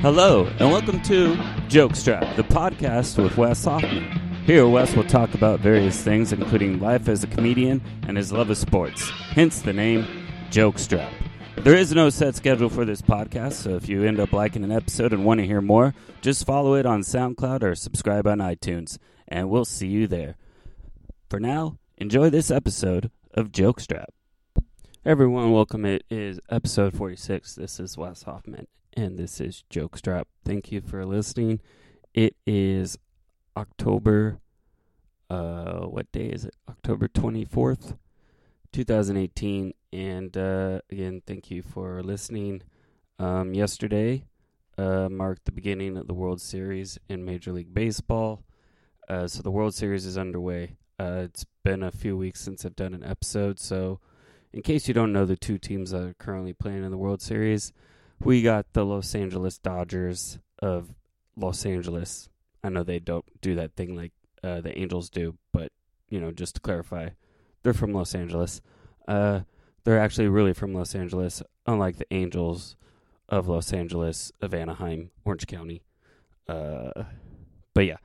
Hello, and welcome to Jokestrap, the podcast with Wes Hoffman. Here, Wes will talk about various things, including life as a comedian and his love of sports, hence the name Jokestrap. There is no set schedule for this podcast, so if you end up liking an episode and want to hear more, just follow it on SoundCloud or subscribe on iTunes, and we'll see you there. For now, enjoy this episode of Jokestrap. Everyone, welcome. It is episode 46. This is Wes Hoffman, and this is Jokestrap. Thank you for listening. It is October, uh, what day is it? October 24th, 2018. And uh, again, thank you for listening. Um, yesterday uh, marked the beginning of the World Series in Major League Baseball. Uh, so the World Series is underway. Uh, it's been a few weeks since I've done an episode, so in case you don't know the two teams that are currently playing in the World Series, we got the Los Angeles Dodgers of Los Angeles. I know they don't do that thing like uh, the Angels do, but you know, just to clarify, they're from Los Angeles. Uh, they're actually really from Los Angeles, unlike the Angels of Los Angeles of Anaheim, Orange County. Uh, but yeah,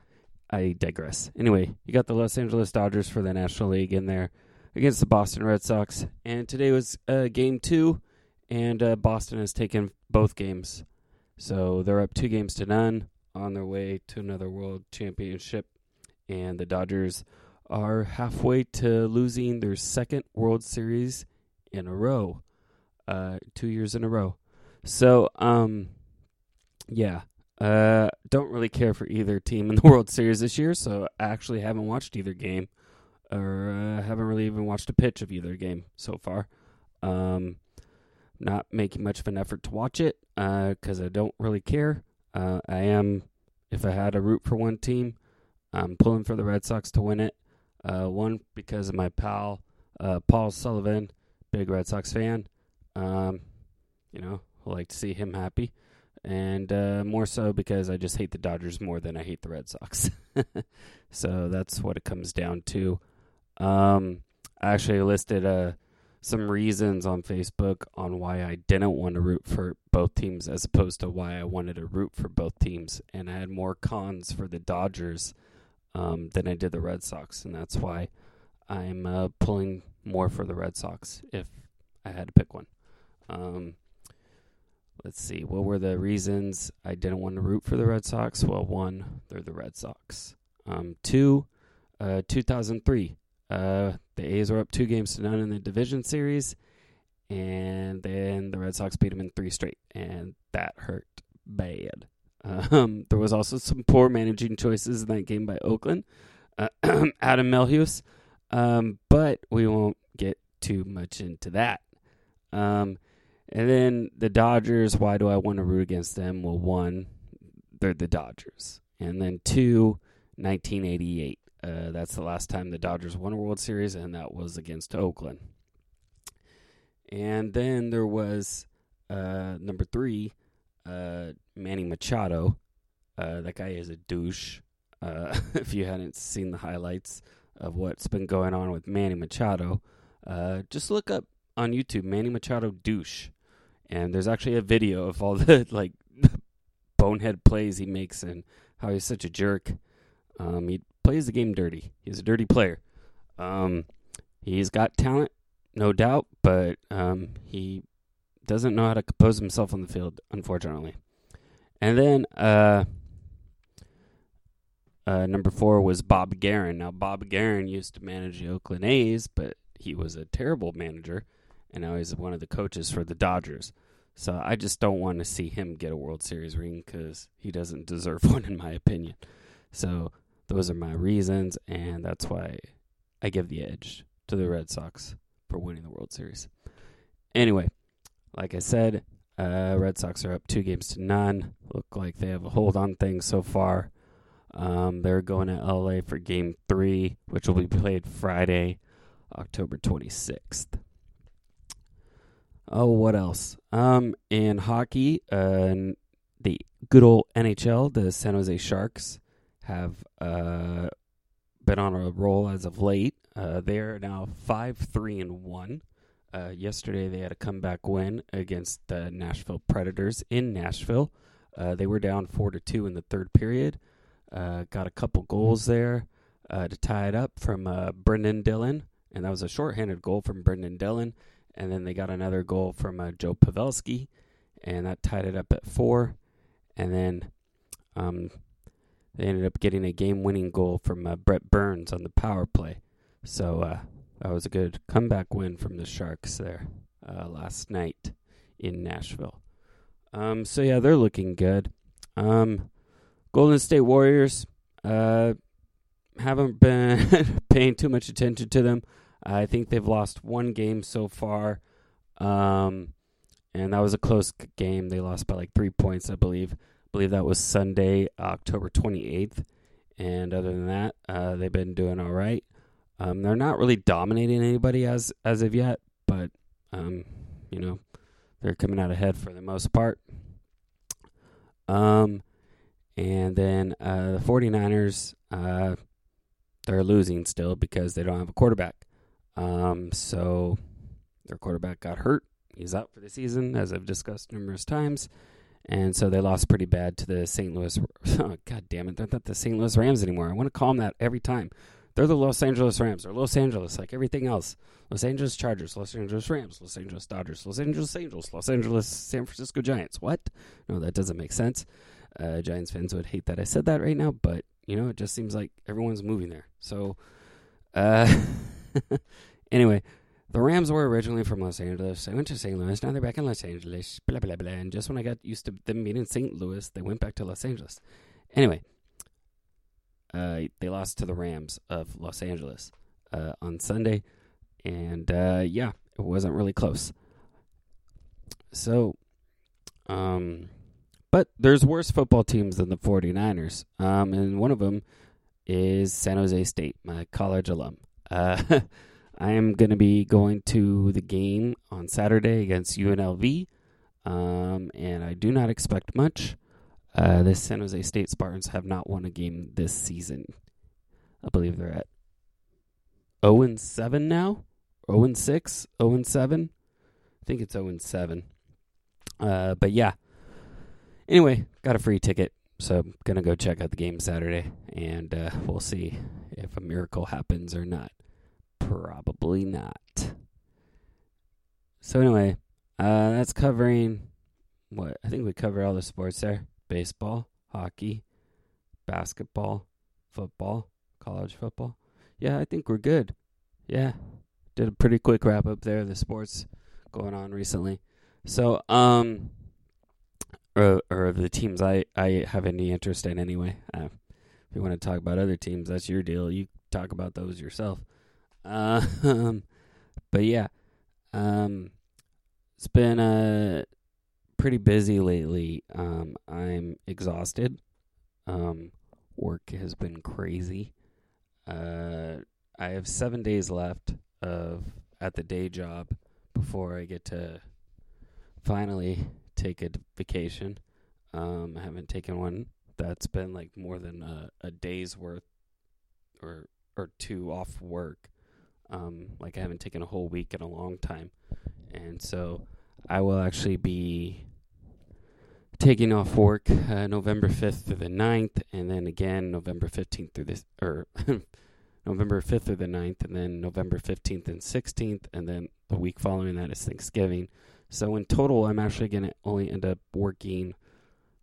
I digress. Anyway, you got the Los Angeles Dodgers for the National League in there against the Boston Red Sox, and today was uh, game two, and uh, Boston has taken both games, so they're up two games to none on their way to another World Championship, and the Dodgers are halfway to losing their second World Series in a row, uh, two years in a row. So, um, yeah, uh, don't really care for either team in the World Series this year, so I actually haven't watched either game, or uh, haven't really even watched a pitch of either game so far. Um, not making much of an effort to watch it because I don't really care. Uh, I am, if I had to root for one team, I'm pulling for the Red Sox to win it. Uh, one because of my pal uh, Paul Sullivan, big Red Sox fan. Um, you know, I like to see him happy, and uh, more so because I just hate the Dodgers more than I hate the Red Sox. so that's what it comes down to. Um, I actually listed uh, some reasons on Facebook on why I didn't want to root for both teams as opposed to why I wanted to root for both teams, and I had more cons for the Dodgers um, than I did the Red Sox, and that's why I'm uh, pulling more for the Red Sox if I had to pick one. Um, let's see, what were the reasons I didn't want to root for the Red Sox? Well, one, they're the Red Sox. Um, two, uh, 2003, uh, the A's were up two games to none in the division series, and then the Red Sox beat them in three straight, and that hurt bad. Um, there was also some poor managing choices in that game by Oakland, uh, Adam Melhuse, um, but we won't get too much into that. Um, and then the Dodgers, why do I want to root against them? Well, one, they're the Dodgers. And then two, 1988. Uh, that's the last time the Dodgers won a World Series, and that was against Oakland. And then there was uh, number three, uh, Manny Machado. Uh, that guy is a douche. Uh, if you hadn't seen the highlights of what's been going on with Manny Machado, just look up on YouTube Manny Machado douche, and there's actually a video of all the like bonehead plays he makes and how he's such a jerk. Um, he plays the game dirty. He's a dirty player. Um, he's got talent, no doubt, but um, he doesn't know how to compose himself on the field, unfortunately. And then uh, uh, number four was Bob Geren. Now, Bob Geren used to manage the Oakland A's, but he was a terrible manager, and now he's one of the coaches for the Dodgers. So I just don't want to see him get a World Series ring because he doesn't deserve one, in my opinion. So those are my reasons, and that's why I give the edge to the Red Sox for winning the World Series. Anyway, like I said, uh, Red Sox are up two games to none. Look like they have a hold on things so far. Um, they're going to LA for Game Three, which will be played Friday, October 26th. Oh, what else? Um, in hockey, uh, the good old NHL, the San Jose Sharks have uh, been on a roll as of late. Uh, they are now five, three, and one. Uh, yesterday, they had a comeback win against the Nashville Predators in Nashville. Uh, they were down four to two in the third period. Uh, got a couple goals there uh, to tie it up from Brendan Dillon, and that was a shorthanded goal from Brendan Dillon. And then they got another goal from Joe Pavelski, and that tied it up at four. And then um, they ended up getting a game-winning goal from uh, Brent Burns on the power play. So uh, that was a good comeback win from the Sharks there uh, last night in Nashville. Um, so yeah, they're looking good. Um, Golden State Warriors uh, haven't been paying too much attention to them. I think they've lost one game so far, um, and that was a close game. They lost by like three points, I believe. I believe that was Sunday, October 28th. And other than that, uh, they've been doing all right. Um, they're not really dominating anybody as as of yet, but um, you know they're coming out ahead for the most part. Um, and then uh, the 49ers, uh, they're losing still because they don't have a quarterback. Um, so their quarterback got hurt. He's out for the season, as I've discussed numerous times. And so they lost pretty bad to the St. Louis. Oh, God damn it. They're not the St. Louis Rams anymore. I want to call them that every time. They're the Los Angeles Rams. They're Los Angeles, like everything else. Los Angeles Chargers, Los Angeles Rams, Los Angeles Dodgers, Los Angeles Angels, Los Angeles San Francisco Giants. What? No, that doesn't make sense. Uh, Giants fans would hate that I said that right now, but you know, it just seems like everyone's moving there. So, uh, anyway, the Rams were originally from Los Angeles. I went to St. Louis. Now they're back in Los Angeles. Blah blah blah. And just when I got used to them being in St. Louis, they went back to Los Angeles. Anyway, uh, they lost to the Rams of Los Angeles uh, on Sunday, and uh, yeah, it wasn't really close. So, um, but there's worse football teams than the 49ers, um, and one of them is San Jose State, my college alum. I am going to be going to the game on Saturday against UNLV, um, and I do not expect much. Uh, the San Jose State Spartans have not won a game this season. I believe they're at 0 and 7 now. 0 and 6, 0 and 7. I think it's 0 and 7. Uh, but yeah. Anyway, got a free ticket, so I'm gonna go check out the game Saturday, and uh, we'll see if a miracle happens or not. Probably not. So anyway, uh, that's covering what I think we covered all the sports there baseball, hockey, basketball, football, college football. Yeah, I think we're good. Yeah. Did a pretty quick wrap up there of the sports going on recently. So, um or, or the teams I I have any interest in anyway. Uh, if you want to talk about other teams, that's your deal. You talk about those yourself. Uh, um, but yeah, um, it's been a pretty busy lately. Um, I'm exhausted. Um, work has been crazy. Uh, I have seven days left of at the day job before I get to finally take a vacation. Um, I haven't taken one that's been like more than a, a day's worth or or two off work. Um, like I haven't taken a whole week in a long time, and so I will actually be taking off work uh, November 5th through the 9th, and then again November 15th through this, or November 5th through the 9th, and then November 15th and 16th, and then the week following that is Thanksgiving. So in total, I'm actually going to only end up working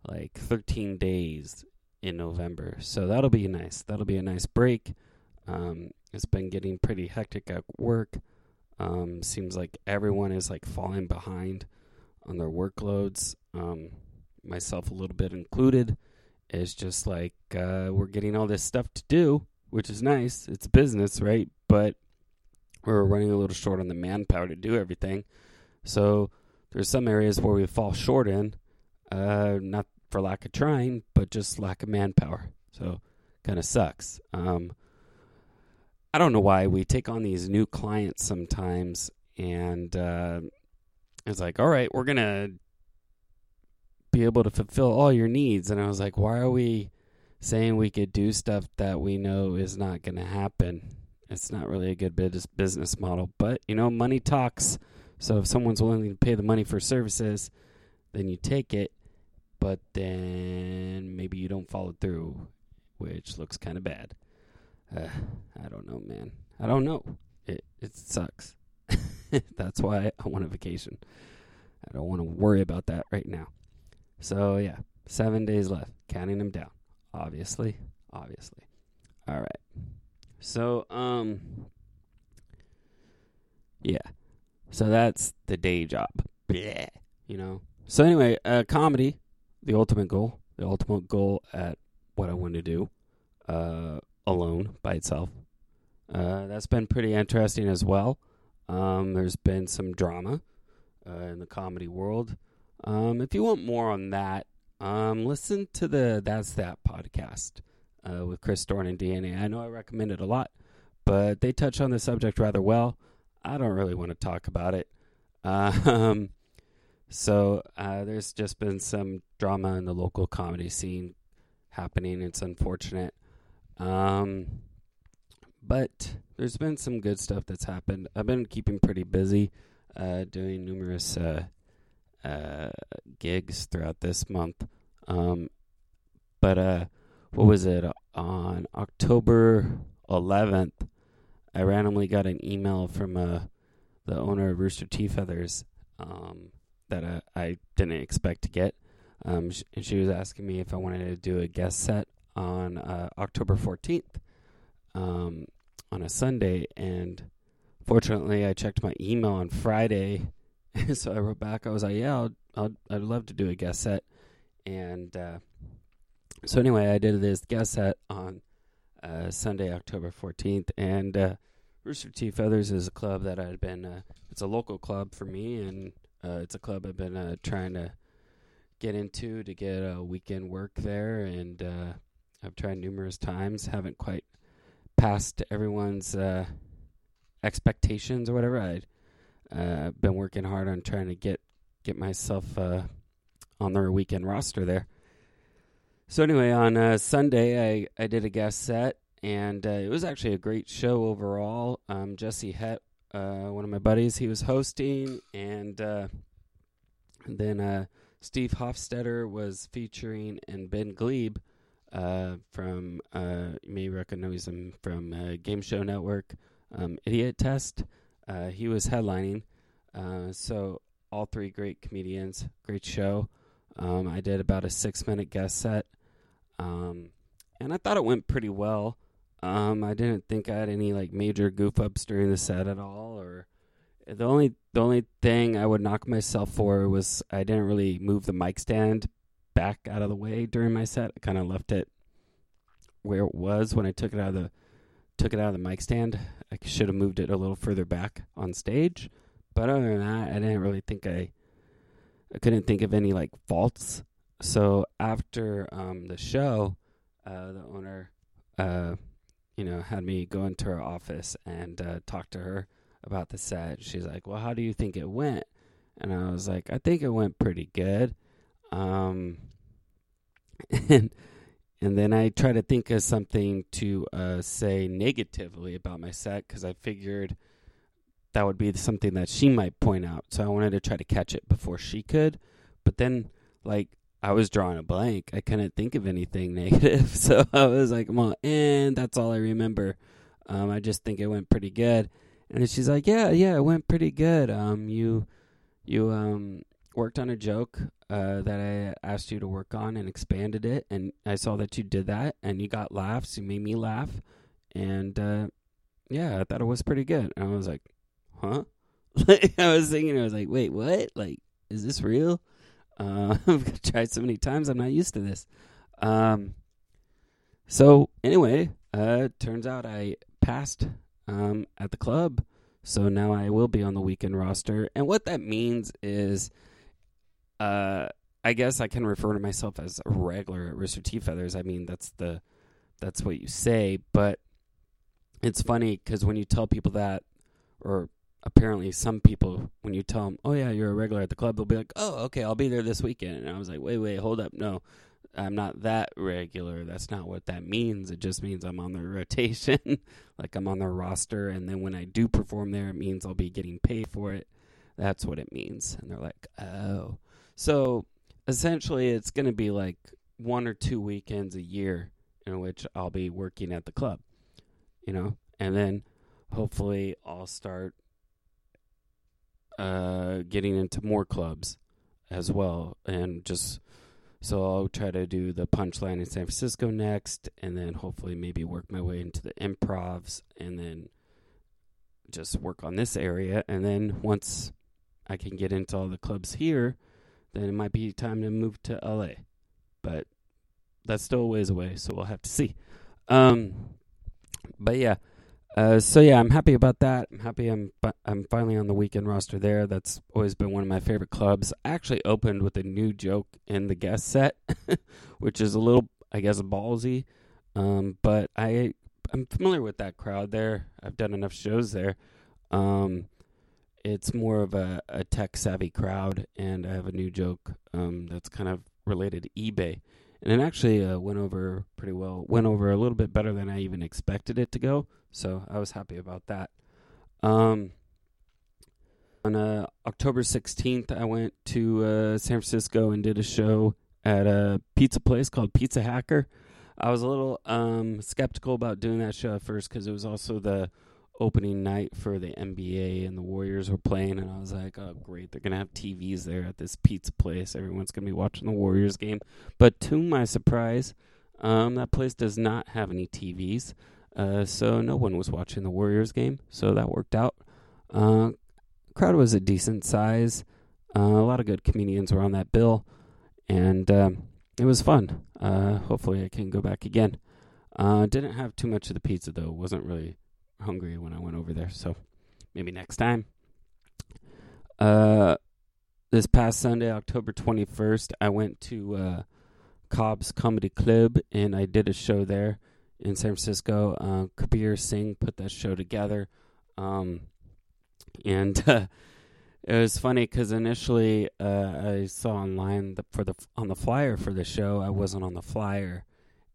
like 13 days in November. So that'll be nice. That'll be a nice break. Um, it's been getting pretty hectic at work. Um, seems like everyone is like falling behind on their workloads. Um, myself a little bit included, It's just like uh, we're getting all this stuff to do, which is nice. It's business, right? But we're running a little short on the manpower to do everything. So there's some areas where we fall short in, uh, not for lack of trying, but just lack of manpower. So kind of sucks. Um, I don't know why we take on these new clients sometimes, and uh, it's like, all right, we're gonna be able to fulfill all your needs. And I was like, why are we saying we could do stuff that we know is not to happen? It's not really a good business model. But, you know, money talks. So if someone's willing to pay the money for services, then you take it. but then maybe you don't follow through, which looks kind of bad. Uh, I don't know, man. I don't know. It it sucks. That's why I want a vacation. I don't want to worry about that right now. So yeah, seven days left, counting them down. Obviously, obviously. All right. So um, yeah. So that's the day job. You know. So anyway, uh, comedy, the ultimate goal, the ultimate goal at what I want to do, uh, alone by itself. Uh, that's been pretty interesting as well. Um, there's been some drama uh, in the comedy world. Um, if you want more on that, um, listen to the That's That podcast uh, with Chris Dorn and DNA. I know I recommend it a lot, but they touch on the subject rather well. I don't really want to talk about it. Um, so uh, there's just been some drama in the local comedy scene happening. It's unfortunate. Um, but there's been some good stuff that's happened. I've been keeping pretty busy, uh, doing numerous uh, uh, gigs throughout this month. Um, but uh, what was it on October 11th? I randomly got an email from uh, the owner of Rooster T Feathers um, that uh, I didn't expect to get. Um, sh- and she was asking me if I wanted to do a guest set on uh, October 14th um, on a Sunday. And fortunately, I checked my email on Friday. so I wrote back. I was like, yeah, I'll, I'd love to do a guest set. And uh, so anyway, I did this guest set on uh, Sunday, October 14th. And uh, Rooster T Feathers is a club that I'd been, uh, it's a local club for me. And uh, it's a club I've been trying to get into to get a weekend work there. And uh, I've tried numerous times, haven't quite passed everyone's uh, expectations or whatever. I've uh, been working hard on trying to get get myself uh, on their weekend roster there. So anyway, on uh, Sunday, I, I did a guest set, and uh, it was actually a great show overall. Um, Jesse Het, uh, one of my buddies, he was hosting, and, and then Steve Hofstetter was featuring, and Ben Gleib uh, from uh, you may recognize him from uh, Game Show Network, um, Idiotest. Uh, he was headlining, uh, so all three great comedians, great show. Um, I did about a six-minute guest set, um, and I thought it went pretty well. Um, I didn't think I had any like major goof ups during the set at all, or the only the only thing I would knock myself for was I didn't really move the mic stand back out of the way during my set. I kind of left it where it was when I took it out of the took it out of the mic stand. I should have moved it a little further back on stage. But other than that, I didn't really think I I couldn't think of any like faults. So after um, the show, uh, the owner, uh, you know, had me go into her office and uh, talk to her about the set. She's like, "Well, how do you think it went?" And I was like, "I think it went pretty good." Um, and and then I try to think of something to uh, say negatively about my set because I figured that would be something that she might point out. So I wanted to try to catch it before she could. But then, like, I was drawing a blank. I couldn't think of anything negative. So I was like, well, and that's all I remember. Um, I just think it went pretty good. And she's like, yeah, yeah, it went pretty good. Um, you, you, um, worked on a joke uh, that I asked you to work on and expanded it, and I saw that you did that, and you got laughs. You made me laugh, and uh, yeah, I thought it was pretty good. And I was like, huh? I was thinking, I was like, wait, what? Like, is this real? Uh, I've tried so many times, I'm not used to this. Um, so anyway, uh, turns out I passed um, at the club. So now I will be on the weekend roster. And what that means is uh, I guess I can refer to myself as a regular at Rooster T Feathers. I mean, that's the that's what you say, but it's funny because when you tell people that, or apparently some people, when you tell them, "Oh yeah, you're a regular at the club," they'll be like, "Oh, okay, I'll be there this weekend." And I was like, "Wait, wait, hold up, no." I'm not that regular. That's not what that means. It just means I'm on their rotation, like I'm on their roster. And then when I do perform there, it means I'll be getting paid for it. That's what it means. And they're like, oh. So essentially it's going to be like one or two weekends a year in which I'll be working at the club, you know, and then hopefully I'll start uh, getting into more clubs as well, and just so I'll try to do the punchline in San Francisco next, and then hopefully maybe work my way into the improvs, and then just work on this area, and then once I can get into all the clubs here, then it might be time to move to LA. But that's still a ways away, so we'll have to see. Um, but yeah, uh, so yeah, I'm happy about that. I'm happy I'm I'm finally on the weekend roster there. That's always been one of my favorite clubs. I actually opened with a new joke in the guest set, which is a little, I guess, ballsy. Um, but I I'm familiar with that crowd there. I've done enough shows there. Um, it's more of a, a tech savvy crowd, and I have a new joke um, that's kind of related to eBay, and it actually uh, went over pretty well. Went over a little bit better than I even expected it to go, so I was happy about that. Um, on uh, October 16th, I went to uh, San Francisco and did a show at a pizza place called Pizza Hacker. I was a little um, skeptical about doing that show at first because it was also the opening night for the NBA and the Warriors were playing, and I was like, oh, great, they're going to have TVs there at this pizza place. Everyone's going to be watching the Warriors game. But to my surprise, um, that place does not have any TVs, uh, so no one was watching the Warriors game, so that worked out. Uh, crowd was a decent size. Uh, a lot of good comedians were on that bill, and um, it was fun. Uh, hopefully, I can go back again. Uh, didn't have too much of the pizza though. wasn't really hungry when I went over there, so maybe next time. Uh, this past Sunday, October 21st, I went to uh, Cobb's Comedy Club and I did a show there in San Francisco. Uh, Kabir Singh put that show together. Um, and uh, it was funny because initially uh, I saw online the, for the on the flyer for the show, I wasn't on the flyer,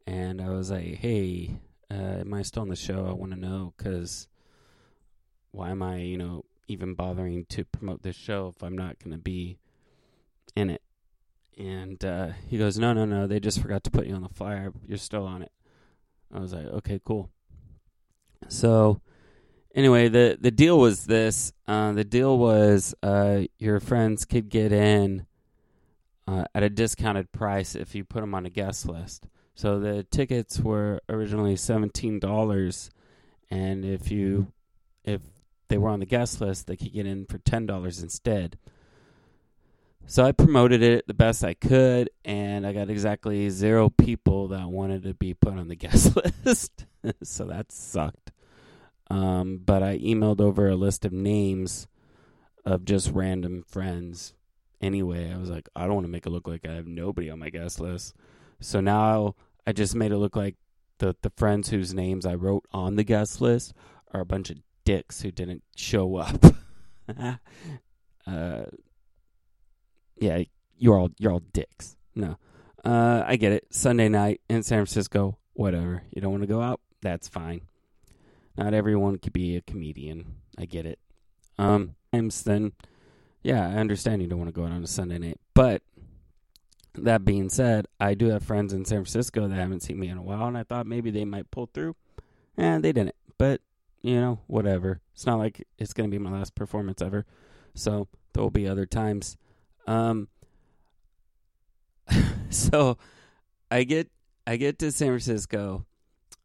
and I was like, "Hey, uh, am I still on the show? I want to know because why am I, you know, even bothering to promote this show if I'm not going to be in it? And uh, he goes, no, no, no. They just forgot to put you on the flyer. You're still on it. I was like, okay, cool. So anyway, the the deal was this. Uh, the deal was uh, your friends could get in uh, at a discounted price if you put them on a guest list. So the tickets were originally seventeen dollars, and if you if they were on the guest list, they could get in for ten dollars instead. So I promoted it the best I could, and I got exactly zero people that wanted to be put on the guest list. so that sucked. Um, but I emailed over a list of names of just random friends. Anyway, I was like, I don't want to make it look like I have nobody on my guest list. So now I just made it look like the the friends whose names I wrote on the guest list are a bunch of dicks who didn't show up. uh, yeah, you're all you're all dicks. No, uh, I get it. Sunday night in San Francisco, whatever. You don't want to go out, that's fine. Not everyone could be a comedian. I get it. Um, then, yeah, I understand you don't want to go out on a Sunday night, but that being said, I do have friends in San Francisco that haven't seen me in a while, and I thought maybe they might pull through. And they didn't. But, you know, whatever. It's not like it's going to be my last performance ever. So there will be other times. Um, so I get I get to San Francisco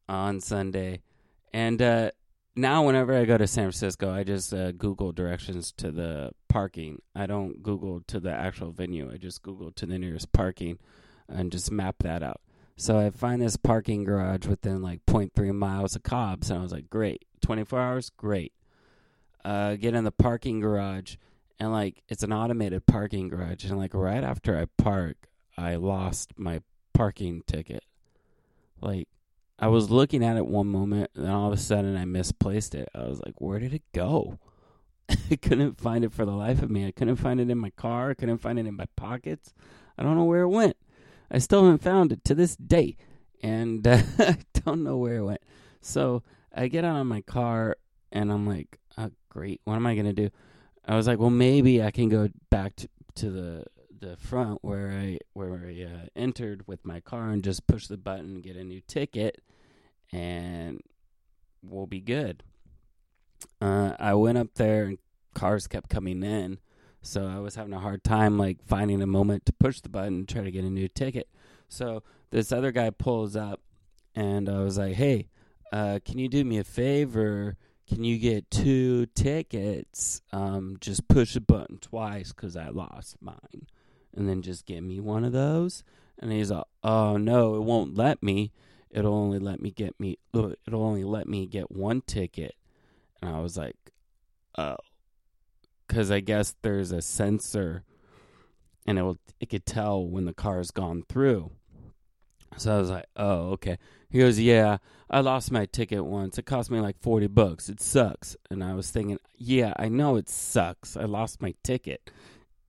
on Sunday, and uh, now whenever I go to San Francisco, I just uh, Google directions to the parking. I don't Google to the actual venue. I just Google to the nearest parking and just map that out. So I find this parking garage within like 0.3 miles of Cobb's, and I was like, great, 24 hours, great. Uh, get in the parking garage, and like it's an automated parking garage, and like right after I park, I lost my parking ticket. Like I was looking at it one moment, and all of a sudden I misplaced it. I was like, where did it go? I couldn't find it for the life of me. I couldn't find it in my car. I couldn't find it in my pockets. I don't know where it went. I still haven't found it to this day, and uh, I don't know where it went. So I get out of my car, and I'm like, oh, great. What am I going to do? I was like, well, maybe I can go back to, to the the front where I where I uh, entered with my car and just push the button, get a new ticket, and we'll be good. Uh, I went up there and cars kept coming in, so I was having a hard time like finding a moment to push the button and try to get a new ticket. So this other guy pulls up, and I was like, "Hey, uh, can you do me a favor? Can you get two tickets? Um, just push the button twice because I lost mine, and then just give me one of those." And he's like, "Oh no, it won't let me. It'll only let me get me. It'll only let me get one ticket." And I was like, "Oh." because I guess there's a sensor, and it will it could tell when the car's gone through. So I was like, "Oh, okay." He goes, "Yeah, I lost my ticket once. It cost me like forty bucks. It sucks." And I was thinking, "Yeah, I know it sucks. I lost my ticket."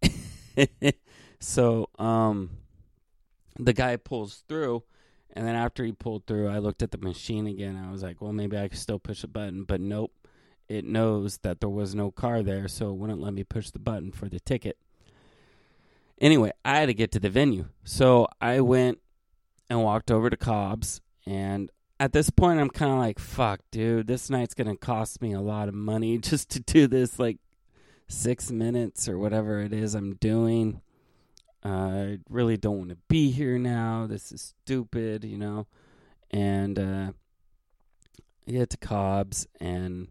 so, um, the guy pulls through, and then after he pulled through, I looked at the machine again. I was like, "Well, maybe I could still push a button," but nope it knows that there was no car there, so it wouldn't let me push the button for the ticket. Anyway, I had to get to the venue. So I went and walked over to Cobb's. And at this point, I'm kind of like, fuck, dude, this night's going to cost me a lot of money just to do this, like, six minutes or whatever it is I'm doing. Uh, I really don't want to be here now. This is stupid, you know. And uh, I get to Cobb's and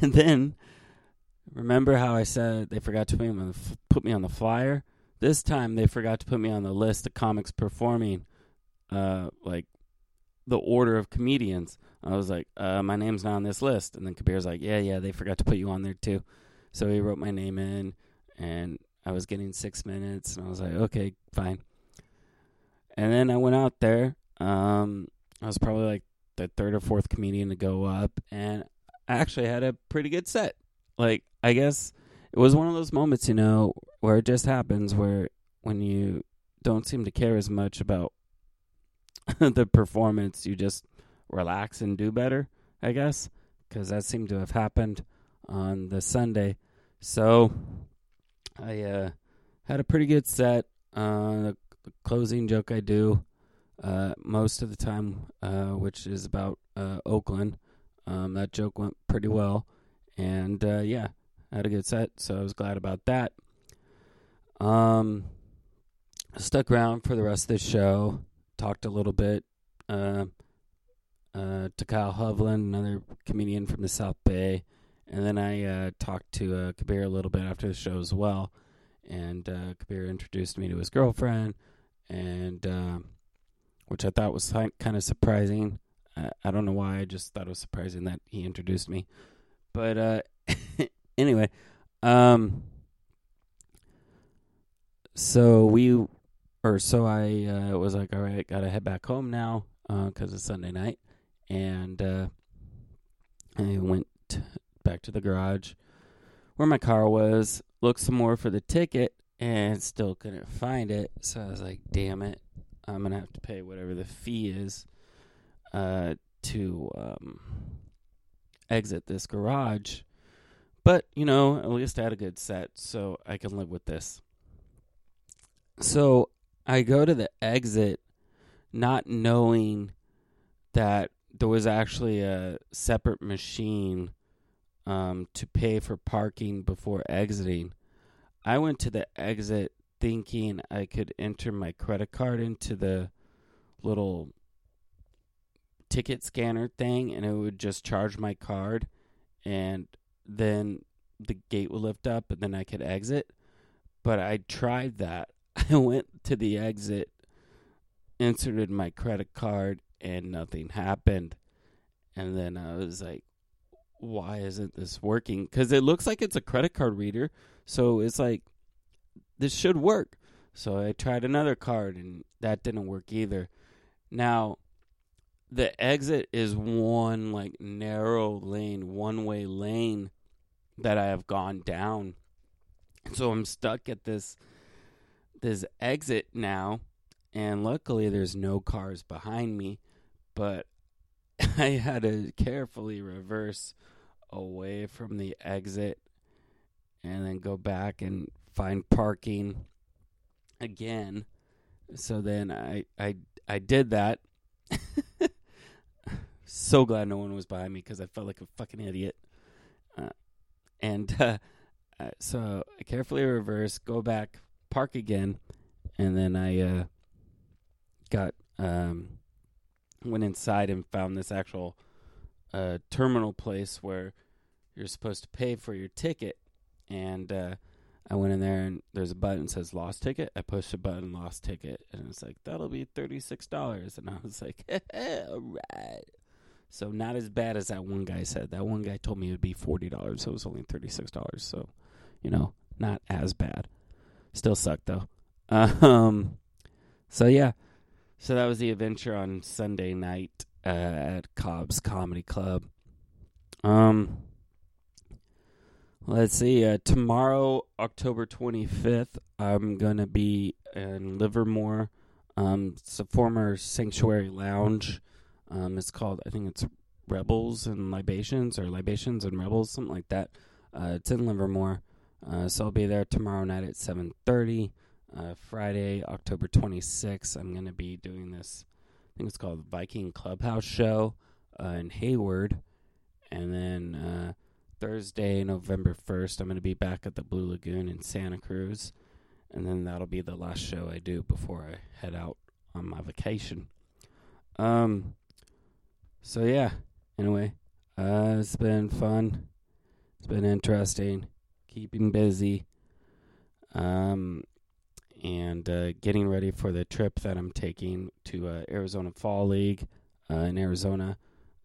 and then remember how I said they forgot to put me on the, put me on the flyer? This time they forgot to put me on the list of comics performing, uh, like the order of comedians. I was like, uh, my name's not on this list. And then Kabir's like, yeah, yeah, they forgot to put you on there too. So he wrote my name in, and I was getting six minutes, and I was like, okay, fine. And then I went out there. Um, I was probably like the third or fourth comedian to go up, and actually had a pretty good set. Like, I guess it was one of those moments, you know, where it just happens where when you don't seem to care as much about the performance, you just relax and do better, I guess, because that seemed to have happened on the Sunday. So I uh, had a pretty good set. Uh, the closing joke I do uh, most of the time, uh, which is about uh, Oakland. Um, that joke went pretty well, and uh, yeah, I had a good set, so I was glad about that. Um, stuck around for the rest of the show, talked a little bit uh, uh, to Kyle Hovland, another comedian from the South Bay, and then I uh, talked to uh, Kabir a little bit after the show as well. And uh, Kabir introduced me to his girlfriend, and which I thought was kind of surprising. I, I don't know why. I just thought it was surprising that he introduced me. But uh, anyway, um, so we, or so I uh, was like, all right, gotta head back home now because uh, it's Sunday night, and uh, I went back to the garage where my car was, looked some more for the ticket, and still couldn't find it. So I was like, damn it, I'm gonna have to pay whatever the fee is uh, to um, exit this garage. But, you know, at least I had a good set, so I can live with this. So I go to the exit not knowing that there was actually a separate machine um, to pay for parking before exiting. I went to the exit thinking I could enter my credit card into the little ticket scanner thing and it would just charge my card and then the gate would lift up and then I could exit. But I tried that. I went to the exit, inserted my credit card, and nothing happened. And then I was like, why isn't this working? Because it looks like it's a credit card reader. So it's like, this should work. So I tried another card and that didn't work either. Now, the exit is one like narrow lane, one way lane that I have gone down. So I'm stuck at this this exit now, and luckily there's no cars behind me, but I had to carefully reverse away from the exit and then go back and find parking again. So then I I I did that. so glad no one was behind me because I felt like a fucking idiot. Uh, and uh, uh, so I carefully reverse, go back, park again, and then I uh, got um, went inside and found this actual uh, terminal place where you're supposed to pay for your ticket, and I went in there and there's a button that says lost ticket. I pushed a button, lost ticket, and it's like that'll be thirty six dollars, and I was like, all right. So not as bad as that one guy said. That one guy told me it would be forty dollars, so it was only thirty six dollars. So, you know, not as bad. Still sucked though. Um, so yeah, so that was the adventure on Sunday night uh, at Cobb's Comedy Club. Um, let's see. Uh, tomorrow, October twenty fifth, I'm gonna be in Livermore. Um, it's a former Sanctuary Lounge. Um, it's called, I think it's Rebels and Libations or Libations and Rebels, something like that. Uh, it's in Livermore, uh, so I'll be there tomorrow night at seven thirty. Uh, Friday, October twenty sixth, I'm gonna be doing this. I think it's called Viking Clubhouse Show uh, in Hayward, and then uh, Thursday, November first, I'm gonna be back at the Blue Lagoon in Santa Cruz, and then that'll be the last show I do before I head out on my vacation. Um, so yeah. Anyway, uh, it's been fun. It's been interesting. Keeping busy. Um, and uh, getting ready for the trip that I'm taking to uh, Arizona Fall League uh, in Arizona.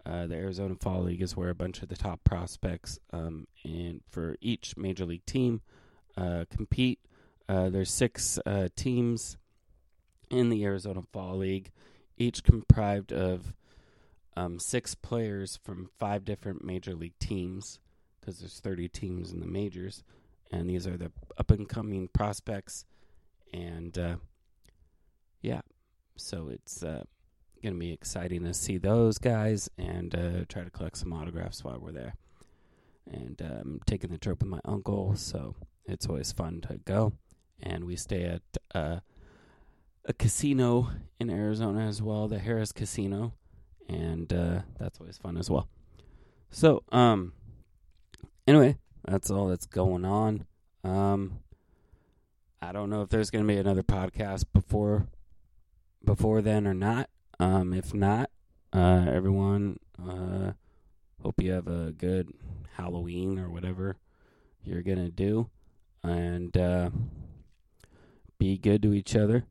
Uh, the Arizona Fall League is where a bunch of the top prospects um, for each major league team uh, compete. Uh, there's six teams in the Arizona Fall League, each comprised of um, six players from five different major league teams because there's 30 teams in the majors, and these are the up and coming prospects, and uh, yeah, so it's uh, gonna be exciting to see those guys and uh, try to collect some autographs while we're there, and um, taking the trip with my uncle, so it's always fun to go, and we stay at uh, a casino in Arizona as well, the Harrah's Casino and uh, that's always fun as well. So, um, anyway, that's all that's going on. Um, I don't know if there's going to be another podcast before before then or not. Um, if not, uh, everyone, uh, hope you have a good Halloween or whatever you're gonna do, and uh, be good to each other.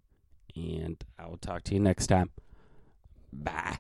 And I will talk to you next time. Bye.